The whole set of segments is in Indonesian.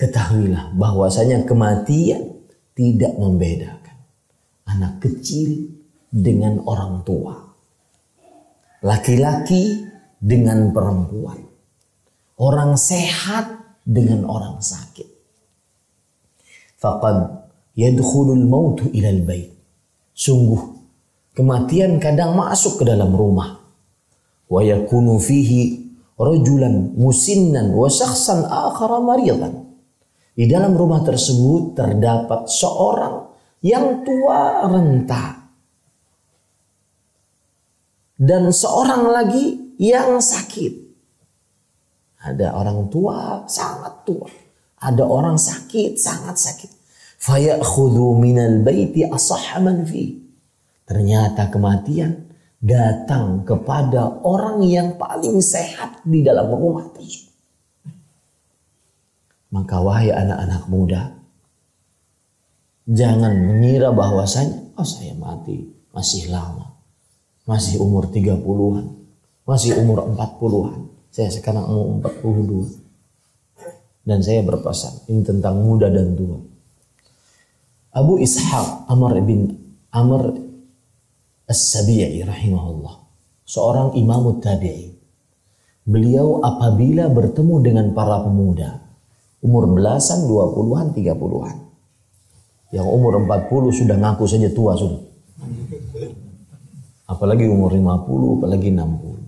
ketahuilah bahwasanya kematian tidak membedakan anak kecil dengan orang tua. Laki-laki dengan perempuan. Orang sehat dengan orang sakit. Faqad yadkhulul mautu ilal bait. Sungguh kematian kadang masuk ke dalam rumah. Wa yakunu fihi rajulan musinnan wa syakhsan akhara maridan. Di dalam rumah tersebut terdapat seorang yang tua renta. Dan seorang lagi yang sakit. Ada orang tua sangat tua. Ada orang sakit sangat sakit. Fayakhudhu minal baiti asahman fi. Ternyata kematian datang kepada orang yang paling sehat di dalam rumah tersebut. Maka wahai anak-anak muda, jangan mengira bahwasanya oh saya mati masih lama. Masih umur 30-an, masih umur 40-an. Saya sekarang umur 42. Dan saya berpesan, ini tentang muda dan tua. Abu Ishaq Amr bin Amr As-Sabi'i rahimahullah. Seorang imam tabi'i. Beliau apabila bertemu dengan para pemuda, Umur belasan, dua puluhan, tiga puluhan. Yang umur empat puluh sudah ngaku saja tua sudah. Apalagi umur lima puluh, apalagi enam puluh.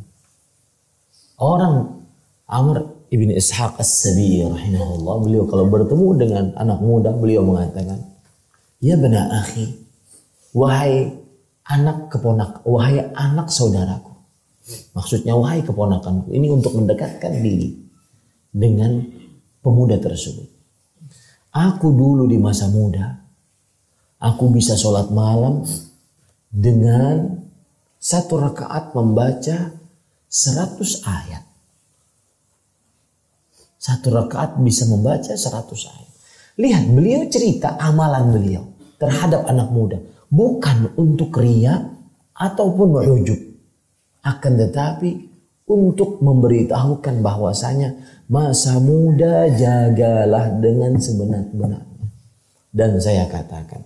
Orang Amr ibn Ishaq as-Sabi rahimahullah, beliau kalau bertemu dengan anak muda, beliau mengatakan, Ya benar akhi, wahai anak keponak, wahai anak saudaraku. Maksudnya wahai keponakanku, ini untuk mendekatkan diri dengan pemuda tersebut. Aku dulu di masa muda, aku bisa sholat malam dengan satu rakaat membaca seratus ayat. Satu rakaat bisa membaca seratus ayat. Lihat beliau cerita amalan beliau terhadap anak muda. Bukan untuk ria ataupun merujuk. Akan tetapi untuk memberitahukan bahwasanya Masa muda jagalah dengan sebenar-benarnya. Dan saya katakan,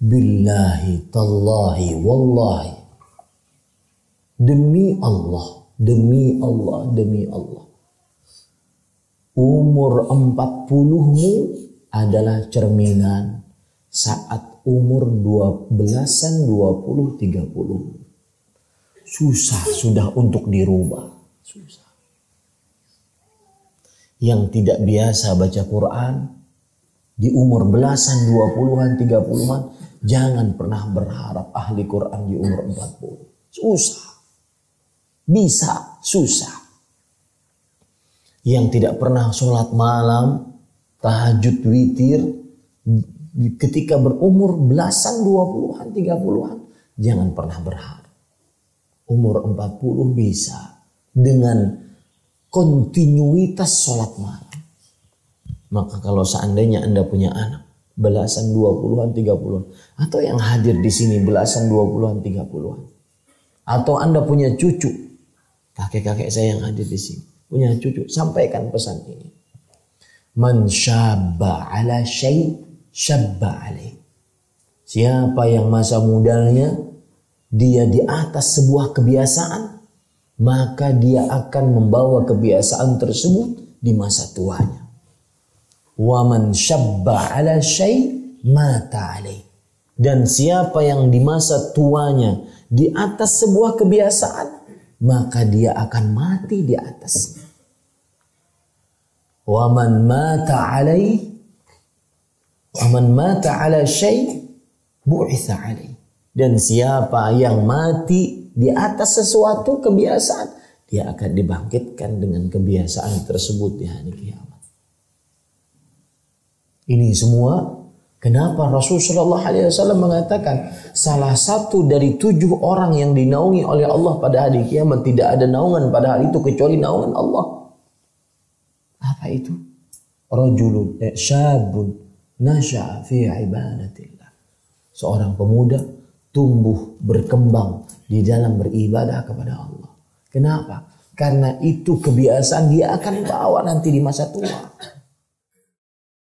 Billahi tallahi wallahi. Demi Allah, demi Allah, demi Allah. Umur 40-mu adalah cerminan saat umur 12-an, 20, 30. Susah sudah untuk dirubah. Susah yang tidak biasa baca Quran di umur belasan, dua puluhan, tiga puluhan, jangan pernah berharap ahli Quran di umur empat puluh. Susah. Bisa, susah. Yang tidak pernah sholat malam, tahajud witir, ketika berumur belasan, dua puluhan, tiga puluhan, jangan pernah berharap. Umur empat puluh bisa dengan kontinuitas sholat malam. Maka kalau seandainya Anda punya anak, belasan dua puluhan, tiga puluhan. Atau yang hadir di sini belasan dua puluhan, tiga puluhan. Atau Anda punya cucu. Kakek-kakek saya yang hadir di sini. Punya cucu. Sampaikan pesan ini. Man syabba ala syai syabba alaih. Siapa yang masa mudanya dia di atas sebuah kebiasaan maka dia akan membawa kebiasaan tersebut di masa tuanya. Waman syabba ala syai mata alaih. Dan siapa yang di masa tuanya di atas sebuah kebiasaan, maka dia akan mati di atasnya. Waman mata alaih Waman mata ala syai bu'itha alaih. Dan siapa yang mati di atas sesuatu kebiasaan, dia akan dibangkitkan dengan kebiasaan tersebut di hari kiamat. Ini semua kenapa Rasulullah SAW mengatakan salah satu dari tujuh orang yang dinaungi oleh Allah pada hari kiamat tidak ada naungan pada hari itu kecuali naungan Allah. Apa itu? Rajulun eh, syabun nasya'a fi ibadatillah. Seorang pemuda tumbuh berkembang di dalam beribadah kepada Allah. Kenapa? Karena itu kebiasaan dia akan bawa nanti di masa tua.